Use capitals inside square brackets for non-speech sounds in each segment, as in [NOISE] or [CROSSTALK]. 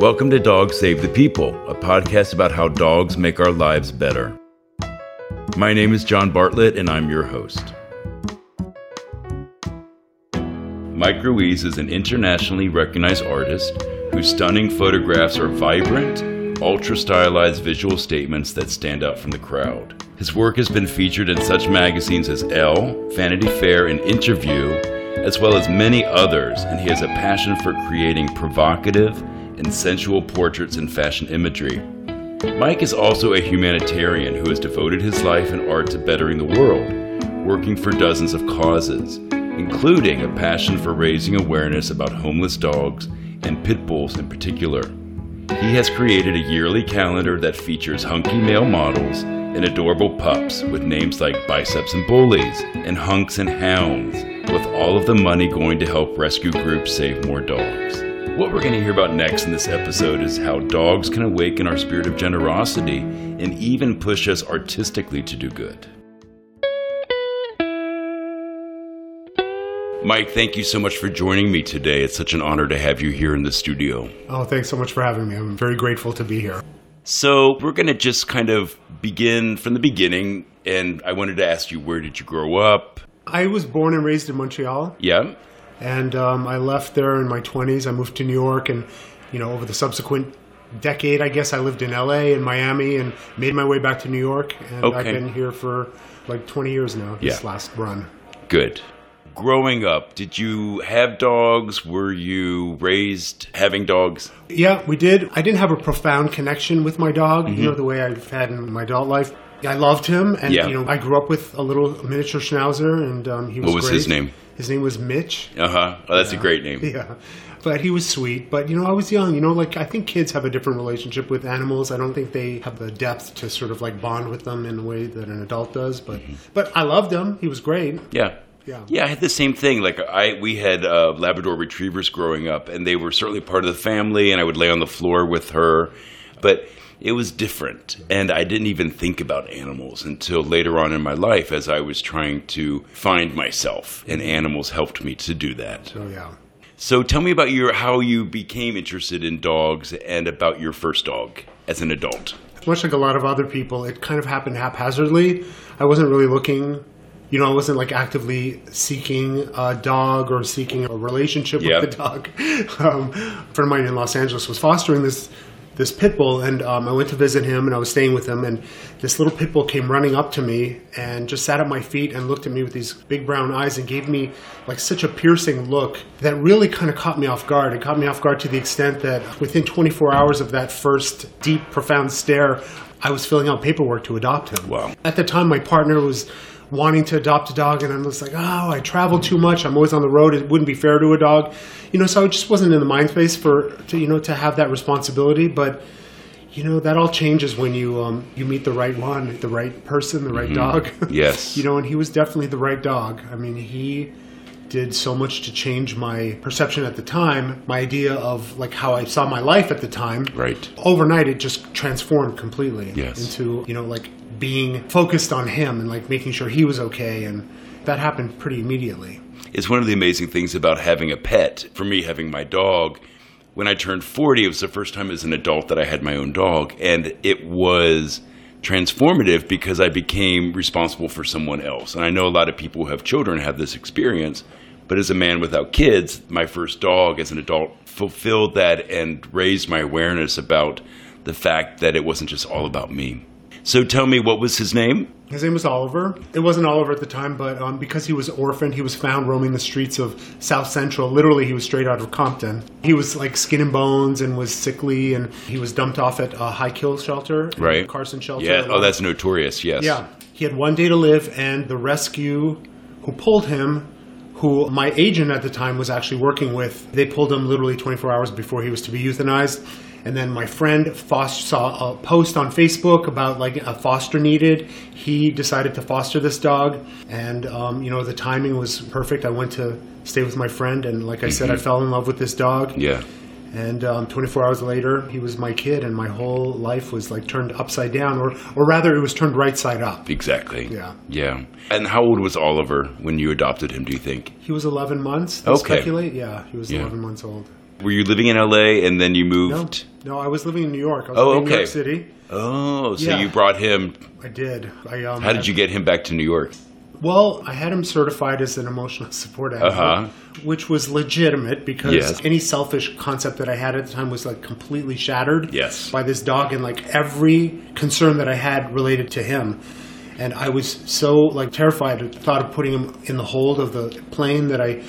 Welcome to Dogs Save the People, a podcast about how dogs make our lives better. My name is John Bartlett, and I'm your host. Mike Ruiz is an internationally recognized artist whose stunning photographs are vibrant, ultra stylized visual statements that stand out from the crowd. His work has been featured in such magazines as Elle, Vanity Fair, and Interview, as well as many others, and he has a passion for creating provocative and sensual portraits and fashion imagery. Mike is also a humanitarian who has devoted his life and art to bettering the world, working for dozens of causes, including a passion for raising awareness about homeless dogs and pit bulls in particular. He has created a yearly calendar that features hunky male models and adorable pups with names like Biceps and Bullies and Hunks and Hounds, with all of the money going to help rescue groups save more dogs. What we're going to hear about next in this episode is how dogs can awaken our spirit of generosity and even push us artistically to do good. Mike, thank you so much for joining me today. It's such an honor to have you here in the studio. Oh, thanks so much for having me. I'm very grateful to be here. So, we're going to just kind of begin from the beginning. And I wanted to ask you, where did you grow up? I was born and raised in Montreal. Yeah. And um, I left there in my 20s. I moved to New York. And, you know, over the subsequent decade, I guess I lived in LA and Miami and made my way back to New York. And Okay. I've been here for like 20 years now, this Yeah. last run. Good. Growing up, did you have dogs? Were you raised having dogs? Yeah, we did. I didn't have a profound connection with my dog, Mm-hmm. you know, the way I've had in my adult life. I loved him, and Yeah. you know, I grew up with a little miniature schnauzer, and um, he was. What was great. his name? His name was Mitch. Uh huh. Oh, that's a great name. [LAUGHS] Yeah, but he was sweet. But you know, I was young. You know, like I think kids have a different relationship with animals. I don't think they have the depth to sort of like bond with them in the way that an adult does. But but I loved him. He was great. Yeah. Yeah. Yeah, I had the same thing. Like I, we had uh, Labrador Retrievers growing up, and they were certainly part of the family. And I would lay on the floor with her, but it was different. And I didn't even think about animals until later on in my life, as I was trying to find myself, and animals helped me to do that. So yeah. So tell me about your how you became interested in dogs, and about your first dog as an adult. much like a lot of other people, it kind of happened haphazardly. I wasn't really looking, you know, I wasn't like actively seeking a dog or seeking a relationship Yep. with the dog. [LAUGHS] Um, a friend of mine in Los Angeles was fostering this this pit bull, and um, I went to visit him, and I was staying with him, and this little pit bull came running up to me and just sat at my feet and looked at me with these big brown eyes and gave me like such a piercing look that really kind of caught me off guard. It caught me off guard to the extent that within 24 hours of that first deep, profound stare, I was filling out paperwork to adopt him. Wow. At the time, my partner was wanting to adopt a dog, and I was like, oh, I travel too much. I'm always on the road. It wouldn't be fair to a dog, you know. So I just wasn't in the mind space for to you know to have that responsibility. But you know that all changes when you um, you meet the right one, the right person, the right dog. Yes. [LAUGHS] you know, and he was definitely the right dog. I mean, he did so much to change my perception at the time, my idea of like how I saw my life at the time Right. overnight it just transformed completely Yes. into you know like being focused on him and like making sure he was okay and that happened pretty immediately It's one of the amazing things about having a pet. For me, having my dog, when I turned 40, it was the first time as an adult that I had my own dog. And it was transformative because I became responsible for someone else. And I know a lot of people who have children have this experience. But as a man without kids, my first dog as an adult fulfilled that and raised my awareness about the fact that it wasn't just all about me. So tell me, what was his name? his name was oliver it wasn't oliver at the time but um, because he was orphaned he was found roaming the streets of south central literally he was straight out of compton he was like skin and bones and was sickly and he was dumped off at a high kill shelter Right. carson shelter Yeah. Oh, that's notorious. Yes. Yeah, he had one day to live, and the rescue who pulled him, who my agent at the time was actually working with, they pulled him literally 24 hours before he was to be euthanized. And then my friend Foster saw a post on Facebook about like a foster needed. He decided to foster this dog, and um, you know the timing was perfect. I went to stay with my friend, and like I said, I fell in love with this dog. Yeah. And um, 24 hours later, he was my kid, and my whole life was like turned upside down, or, or rather, it was turned right side up. Exactly. Yeah. Yeah. And how old was Oliver when you adopted him, do you think? He was 11 months. They Okay. Speculate, yeah, he was Yeah. 11 months old. Were you living in LA and then you moved? no, no I was living in New York. I was Oh, living in New. York City. Oh, so Yeah. you brought him. I did. I um. How did you get him back to New York? Well, I had him certified as an emotional support animal, Uh-huh. which was legitimate because Yes. any selfish concept that I had at the time was like completely shattered Yes. by this dog and like every concern that I had related to him. And I was so like terrified at the thought of putting him in the hold of the plane that I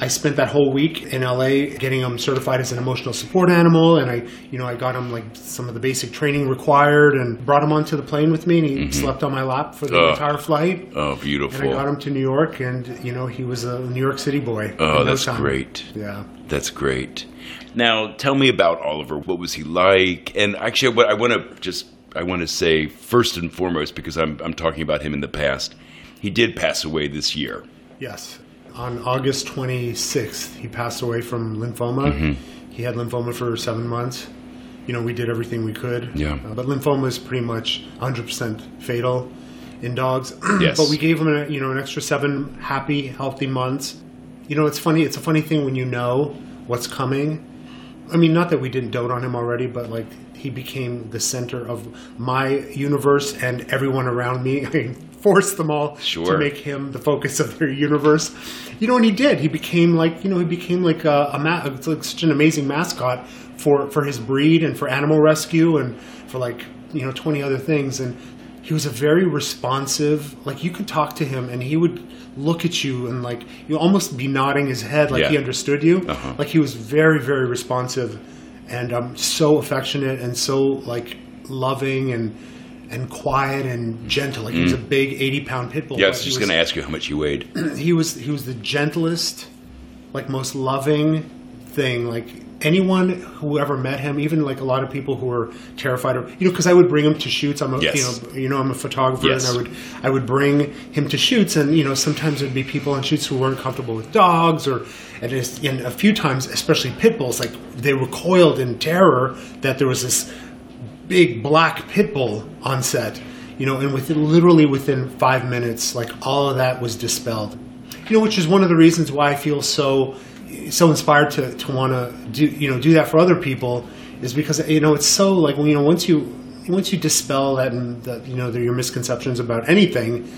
I spent that whole week in LA getting him certified as an emotional support animal and I you know I got him like some of the basic training required and brought him onto the plane with me and he mm-hmm. slept on my lap for the Oh. entire flight. Oh, beautiful! And I got him to New York, and you know he was a New York City boy. Oh, in no that's great. Yeah. That's great. Now, tell me about Oliver. What was he like? And actually, what I want to just I want to say first and foremost because I'm I'm talking about him in the past. He did pass away this year. Yes. On August 26th, he passed away from lymphoma. Mm-hmm. He had lymphoma for seven months. You know, we did everything we could. Yeah. Uh, but lymphoma is pretty much 100% fatal in dogs. [CLEARS THROAT] Yes. but we gave him, a, you know, an extra seven happy, healthy months. You know, it's funny. It's a funny thing when you know what's coming. I mean, not that we didn't dote on him already, but like he became the center of my universe and everyone around me. [LAUGHS] I mean, forced them all Sure. to make him the focus of their universe. You know, and he did. He became like, you know, he became like a, a ma- it's like such an amazing mascot for for his breed and for animal rescue and for like you know twenty other things. And he was a very responsive. Like you could talk to him and he would look at you and like you almost be nodding his head like Yeah. he understood you. Uh-huh. Like he was very very responsive and um, so affectionate and so like loving and and quiet and gentle. Like he was a big eighty pound pit bull. Mm. Yeah, I was just going to ask you how much you weighed. [CLEARS THROAT] he was he was the gentlest, like most loving thing. Like anyone who ever met him, even like a lot of people who were terrified of you know, because I would bring him to shoots. I'm a Yes. you know you know I'm a photographer, Yes. and I would I would bring him to shoots, and you know sometimes there'd be people on shoots who weren't comfortable with dogs, or and, and a few times, especially pit bulls, like they recoiled in terror that there was this big black pit bull on set, you know, and within literally within five minutes, like all of that was dispelled. You know, which is one of the reasons why I feel so so inspired to to want to do you know do that for other people is because you know it's so like you know once you once you dispel that and that you know your misconceptions about anything,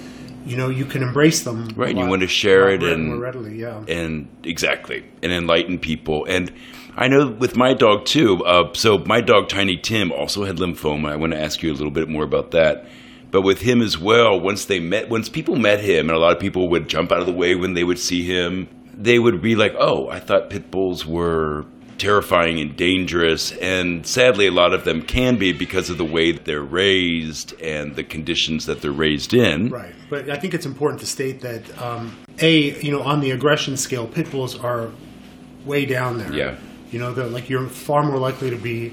you know you can embrace them. Right, and you want to share it and- more readily, yeah. and exactly and enlighten people and i know with my dog too uh, so my dog tiny tim also had lymphoma i want to ask you a little bit more about that but with him as well once they met once people met him and a lot of people would jump out of the way when they would see him they would be like oh i thought pit bulls were terrifying and dangerous and sadly a lot of them can be because of the way that they're raised and the conditions that they're raised in Right, but I think it's important to state that um, a you know on the aggression scale, pit bulls are way down there. Yeah. you know, they're like you're far more likely to be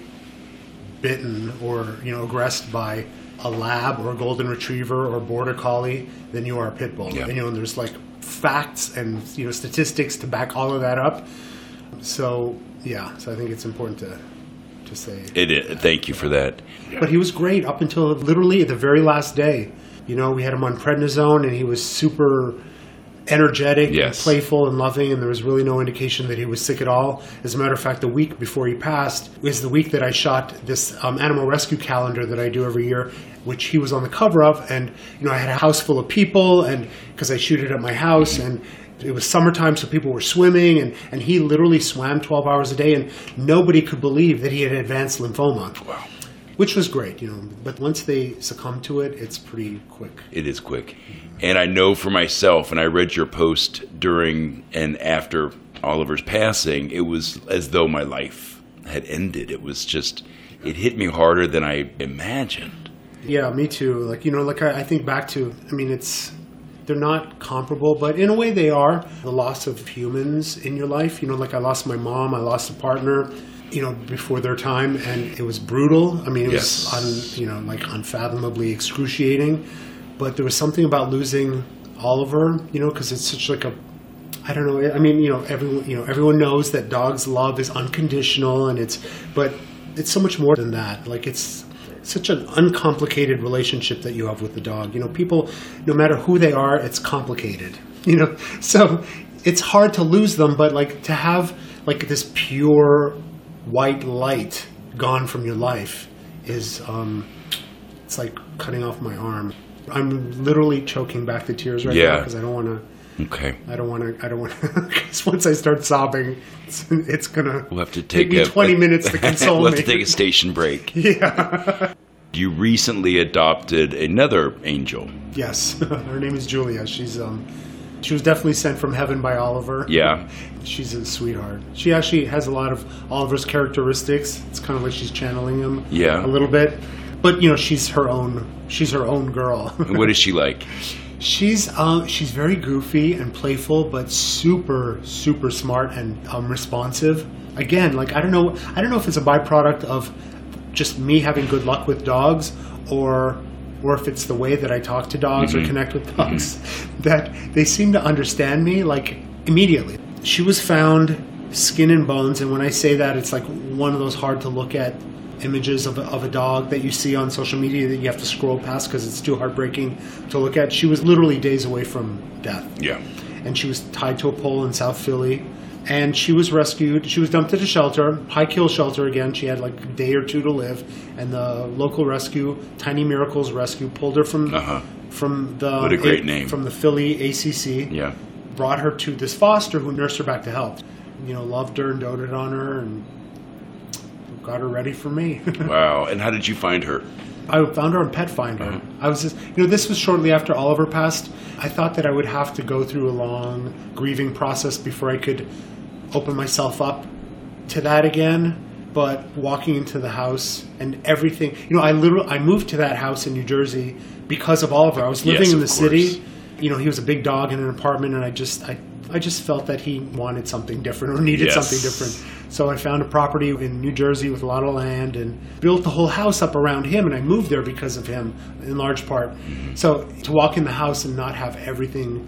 bitten or you know aggressed by a lab or a golden retriever or border collie than you are a pit bull. Yeah. And you know, and there's like facts and you know statistics to back all of that up. So yeah, so I think it's important to to say. it is thank you for that But he was great up until literally the very last day. You know, we had him on prednisone, and he was super energetic, Yes. and playful, and loving, and there was really no indication that he was sick at all. As a matter of fact, the week before he passed was the week that I shot this um, animal rescue calendar that I do every year, which he was on the cover of. And you know, I had a house full of people, and because I shoot it at my house, and it was summertime, so people were swimming, and, and he literally swam 12 hours a day, and nobody could believe that he had advanced lymphoma wow which was great, you know. But once they succumb to it, it's pretty quick. It is quick. And I know for myself, and I read your post during and after Oliver's passing, it was as though my life had ended. It was just, it hit me harder than I imagined. Yeah, me too. Like you know, like I, I think back to. I mean, it's they're not comparable, but in a way they are. The loss of humans in your life. You know, like I lost my mom. I lost a partner. You know, before their time, and it was brutal. I mean, it Yes. was un, you know like unfathomably excruciating. But there was something about losing Oliver. You know, because it's such like a I don't know. I mean, you know, everyone, you know, everyone knows that dogs' love is unconditional, and it's, but it's so much more than that. Like it's such an uncomplicated relationship that you have with the dog. You know, people, no matter who they are, it's complicated. [LAUGHS] You know, so it's hard to lose them, but like to have like this pure white light gone from your life is um, it's like cutting off my arm. I'm literally choking back the tears right now because I don't want to. Okay. I don't want to. I don't want to. [LAUGHS] Because once I start sobbing, it's, it's gonna. We'll have to take, me a, 20 minutes to [LAUGHS] console we'll have me. to take a station break. [LAUGHS] Yeah. You recently adopted another angel. Yes. Her name is Julia. She's um. She was definitely sent from heaven by Oliver. Yeah. [LAUGHS] She's a sweetheart. She actually has a lot of Oliver's characteristics. It's kind of like she's channeling him. Yeah. A little bit. But you know, she's her own. She's her own girl. [LAUGHS] What is she like? She's uh, she's very goofy and playful, but super super smart and um, responsive. Again, like I don't know, I don't know if it's a byproduct of just me having good luck with dogs, or or if it's the way that I talk to dogs or mm-hmm. connect with mm-hmm. dogs, [LAUGHS] that they seem to understand me like immediately. She was found skin and bones, and when I say that, it's like one of those hard to look at images of a, of a dog that you see on social media that you have to scroll past because it's too heartbreaking to look at. She was literally days away from death, Yeah. and she was tied to a pole in South Philly. And she was rescued. She was dumped at a shelter, high kill shelter again. She had like a day or two to live, and the local rescue, Tiny Miracles Rescue, pulled her from Uh-huh. from the What a great name. from the Philly ACC Yeah. brought her to this foster who nursed her back to health. You know, loved her and doted on her and got her ready for me. [LAUGHS] Wow. And how did you find her? I found her on Petfinder. Uh-huh. I was just, you know, this was shortly after Oliver passed. I thought that I would have to go through a long grieving process before I could open myself up to that again. But walking into the house and everything, you know, I literally I moved to that house in New Jersey because of Oliver. I was living Yes, in the city. You know, he was a big dog in an apartment, and I just I I just felt that he wanted something different or needed Yes. something different. So I found a property in New Jersey with a lot of land and built the whole house up around him. And I moved there because of him, in large part. So to walk in the house and not have everything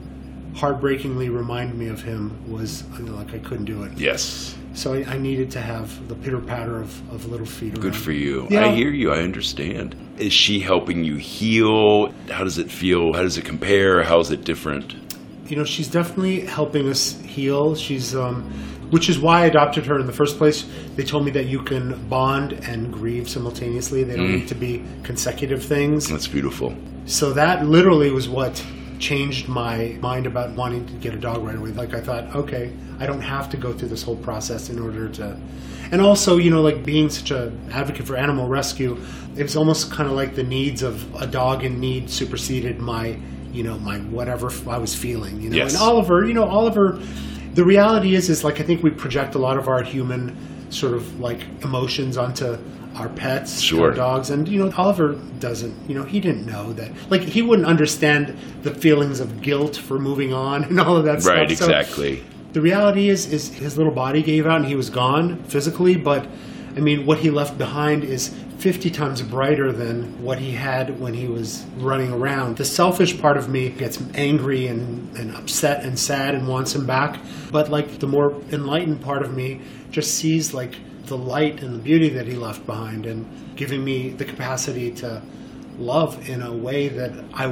heartbreakingly remind me of him was you know, like I couldn't do it. Yes. So I, I needed to have the pitter patter of, of little feet. Good for you. Yeah. I hear you. I understand. Is she helping you heal? How does it feel? How does it compare? How is it different? You know she's definitely helping us heal. She's um which is why i adopted her in the first place. They told me that you can bond and grieve simultaneously. They don't need to be consecutive things. That's beautiful. so that literally was what changed my mind about wanting to get a dog right away. Like i thought okay i don't have to go through this whole process in order to and also you know like being such a advocate for animal rescue it was almost kind of like the needs of a dog in need superseded my you know my whatever i was feeling you know Yes. and oliver you know oliver the reality is is like i think we project a lot of our human sort of like emotions onto our pets Sure. our dogs and you know oliver doesn't you know he didn't know that like he wouldn't understand the feelings of guilt for moving on [LAUGHS] and all of that Right, stuff So exactly. the reality is is his little body gave out and he was gone physically but i mean what he left behind is 50 times brighter than what he had when he was running around the selfish part of me gets angry and, and upset and sad and wants him back but like the more enlightened part of me just sees like the light and the beauty that he left behind and giving me the capacity to love in a way that i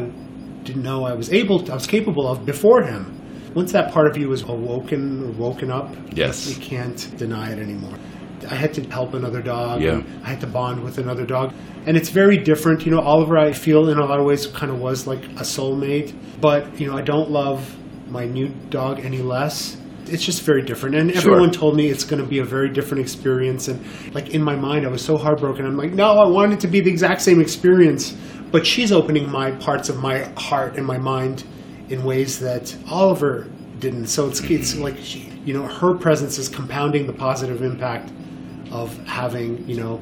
didn't know i was able to, i was capable of before him once that part of you is awoken or woken up, Yes. you can't deny it anymore. I had to help another dog. Yeah. and I had to bond with another dog. And it's very different. You know, Oliver, I feel in a lot of ways kind of was like a soulmate. But, you know, I don't love my new dog any less. It's just very different. And everyone told me it's going to be a very different experience. And like in my mind, I was so heartbroken. I'm like, no, I want it to be the exact same experience. But she's opening my parts of my heart and my mind in ways that Oliver didn't. So it's it's mm-hmm. like she, you know her presence is compounding the positive impact of having you know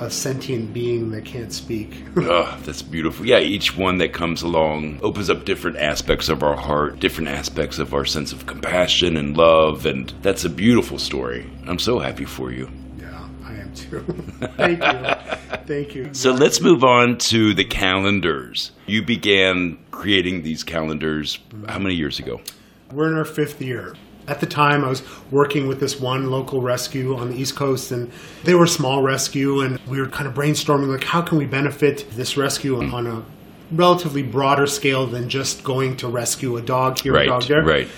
a sentient being that can't speak. Oh, [LAUGHS] that's beautiful. Yeah, each one that comes along opens up different aspects of our heart, different aspects of our sense of compassion and love, and that's a beautiful story. I'm so happy for you. yeah, I am too. [LAUGHS] Thank you. Thank you. So let's move on to the calendars. You began creating these calendars how many years ago? We're in our fifth year. At the time, I was working with this one local rescue on the East Coast, and they were a small rescue, and we were kind of brainstorming like, how can we benefit this rescue on a relatively broader scale than just going to rescue a dog here, or a Right, dog there. right.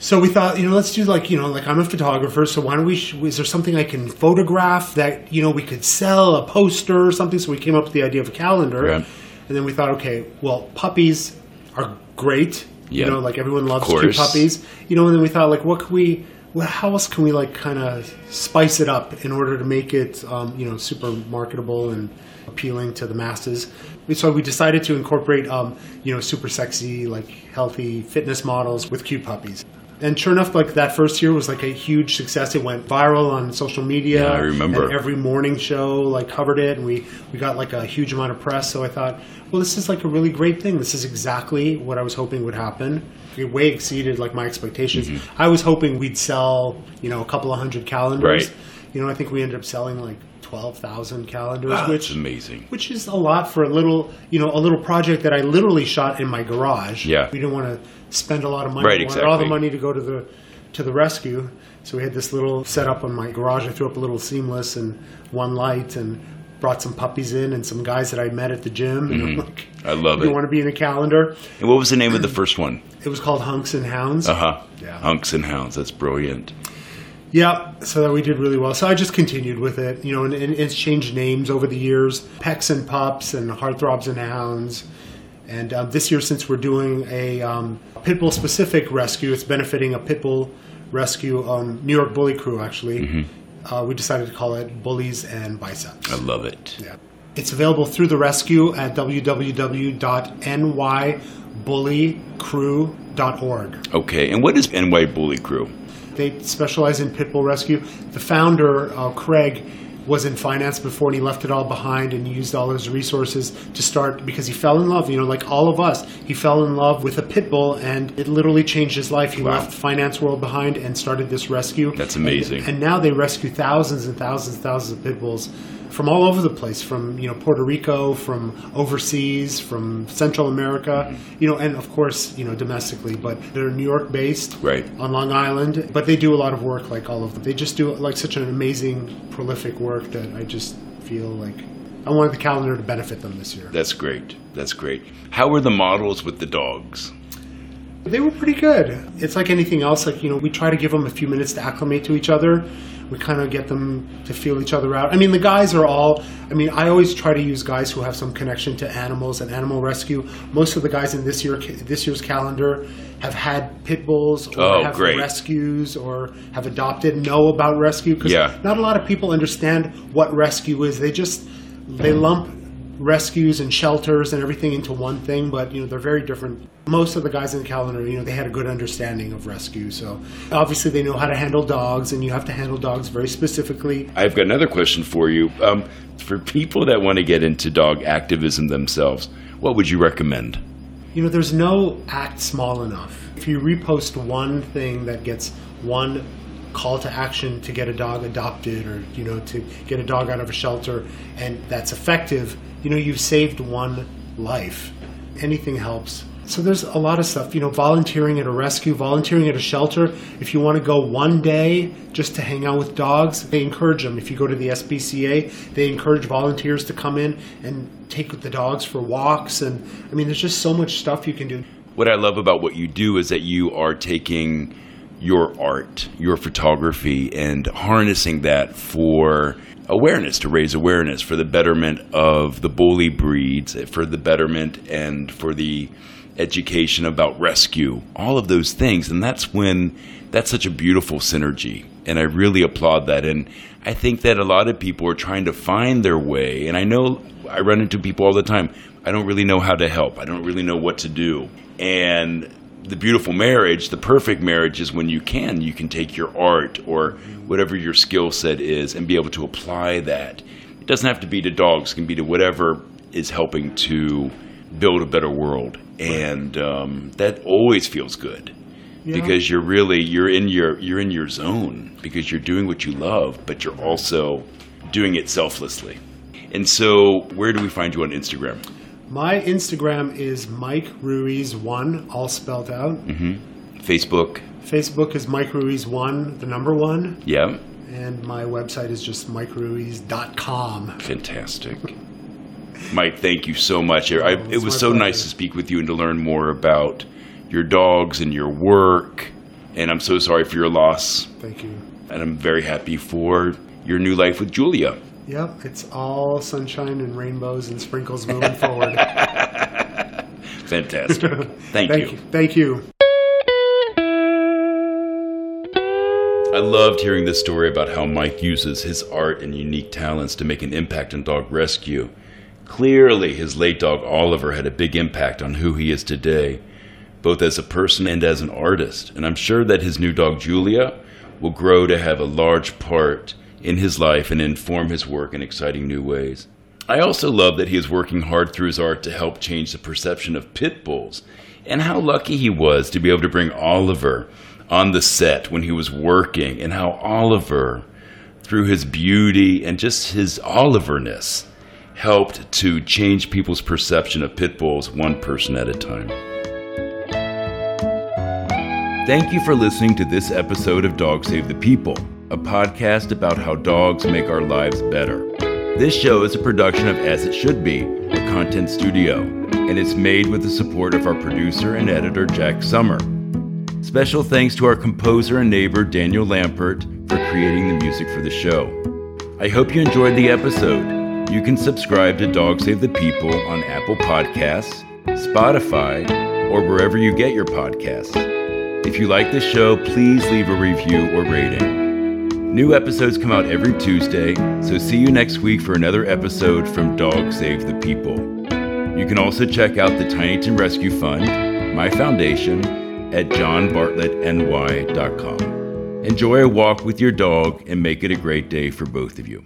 So we thought, you know, let's do like, you know, like I'm a photographer, so why don't we, sh- is there something I can photograph that, you know, we could sell, a poster or something? So we came up with the idea of a calendar. Yeah. And then we thought, okay, well, puppies are great. You know, like everyone loves cute puppies. You know, and then we thought, like, what could we, well, how else can we, like, kind of spice it up in order to make it, um, you know, super marketable and appealing to the masses? So we decided to incorporate, um, you know, super sexy, like, healthy fitness models with cute puppies. And sure enough, like that first year was like a huge success. It went viral on social media. Yeah, I remember. And every morning show like covered it, and we we got like a huge amount of press. So I thought, well, this is like a really great thing. This is exactly what I was hoping would happen. It way exceeded like my expectations. Mm-hmm. I was hoping we'd sell, you know, a couple of hundred calendars. Right. You know, I think we ended up selling like twelve thousand calendars, which that's amazing. which is a lot for a little, you know, a little project that I literally shot in my garage. Yeah. we didn't want to spend a lot of money. Right, We wanted all the money to go to the to the rescue. So we had this little setup in my garage. I threw up a little seamless and one light and brought some puppies in and some guys that I met at the gym. And [LAUGHS] I'm like, I love you it. You want to be in a calendar? And what was the name of the first one? It was called Hunks and Hounds. Uh huh. Yeah. Hunks and Hounds. That's brilliant. Yeah, so that we did really well. So I just continued with it, you know, and, and it's changed names over the years: Pecs and Pups and Heartthrobs and Hounds. And um, this year, since we're doing a um, pitbull specific rescue, it's benefiting a pitbull rescue, um, New York Bully Crew actually. Uh, we decided to call it Bullies and Biceps. I love it. Yeah. It's available through the rescue at www.nybullycrew.org. Okay. And what is NY Bully Crew? They specialize in pit bull rescue. The founder, uh, Craig, was in finance before and he left it all behind and used all his resources to start because he fell in love, you know, like all of us. He fell in love with a pit bull and it literally changed his life. He Wow. left finance world behind and started this rescue. That's amazing. And, and now they rescue thousands and thousands and thousands of pit bulls from all over the place, from you know Puerto Rico, from overseas, from Central America, you know, and of course you know domestically. But they're New York based, Right. on Long Island, but they do a lot of work like all of them. They just do like such an amazing, prolific work that I just feel like I wanted the calendar to benefit them this year. That's great. That's great. How were the models with the dogs? They were pretty good. It's like anything else. Like you know, we try to give them a few minutes to acclimate to each other. We kind of get them to feel each other out. I mean, the guys are all. I mean, I always try to use guys who have some connection to animals and animal rescue. Most of the guys in this year this year's calendar have had pit bulls or Oh, have great. rescues or have adopted, know about rescue because Yeah. not a lot of people understand what rescue is. They just they lump rescues and shelters and everything into one thing, but you know they're very different. Most of the guys in the calendar, you know, they had a good understanding of rescue. So obviously they know how to handle dogs, and you have to handle dogs very specifically. I've got another question for you. Um, for people that want to get into dog activism themselves, what would you recommend? You know, there's no act small enough. If you repost one thing that gets one call to action to get a dog adopted or you know to get a dog out of a shelter and that's effective you know you've saved one life. Anything helps. So there's a lot of stuff you know volunteering at a rescue volunteering at a shelter. If you want to go one day just to hang out with dogs they encourage them if you go to the SPCA they encourage volunteers to come in and take the dogs for walks and I mean there's just so much stuff you can do. What I love about what you do is that you are taking your art, your photography, and harnessing that for awareness, to raise awareness for the betterment of the bully breeds, for the betterment and for the education about rescue, all of those things. And that's when that's such a beautiful synergy. And I really applaud that. And I think that a lot of people are trying to find their way. And I know I run into people all the time. I don't really know how to help. I don't really know what to do. And the beautiful marriage, the perfect marriage is when you can, you can take your art or whatever your skill set is and be able to apply that. It doesn't have to be to dogs, it can be to whatever is helping to build a better world. And um, that always feels good Yeah. because you're really you're in your you're in your zone because you're doing what you love, but you're also doing it selflessly. And so, where do we find you on Instagram? My Instagram is Mike Ruiz one, all spelled out. Mm-hmm. Facebook? Facebook is Mike Ruiz one, the number one, Yeah, and my website is just mikeruiz.com. fantastic. Mike, thank you so much. I, it was so pleasure. nice to speak with you and to learn more about your dogs and your work And I'm so sorry for your loss. Thank you. And I'm very happy for your new life with Julia. Yep, it's all sunshine and rainbows and sprinkles moving forward. [LAUGHS] Fantastic. [LAUGHS] Thank, Thank you. you. Thank you. I loved hearing this story about how Mike uses his art and unique talents to make an impact on dog rescue. Clearly, his late dog Oliver had a big impact on who he is today, both as a person and as an artist. And I'm sure that his new dog Julia will grow to have a large part in his life and inform his work in exciting new ways. I also love that he is working hard through his art to help change the perception of pit bulls, and how lucky he was to be able to bring Oliver on the set when he was working, and how Oliver, through his beauty and just his Oliverness, helped to change people's perception of pit bulls one person at a time. Thank you for listening to this episode of Dogs Save the People, a podcast about how dogs make our lives better. This show is a production of As It Should Be, a content studio, and it's made with the support of our producer and editor, Jack Summer. Special thanks to our composer and neighbor, Daniel Lampert, for creating the music for the show. I hope you enjoyed the episode. You can subscribe to Dogs Save the People on Apple Podcasts, Spotify, or wherever you get your podcasts. If you like this show, please leave a review or rating. New episodes come out every Tuesday, so see you next week for another episode from Dogs Save the People. You can also check out the Tiny Tim Rescue Fund, my foundation, at johnbartlettny.com. Enjoy a walk with your dog and make it a great day for both of you.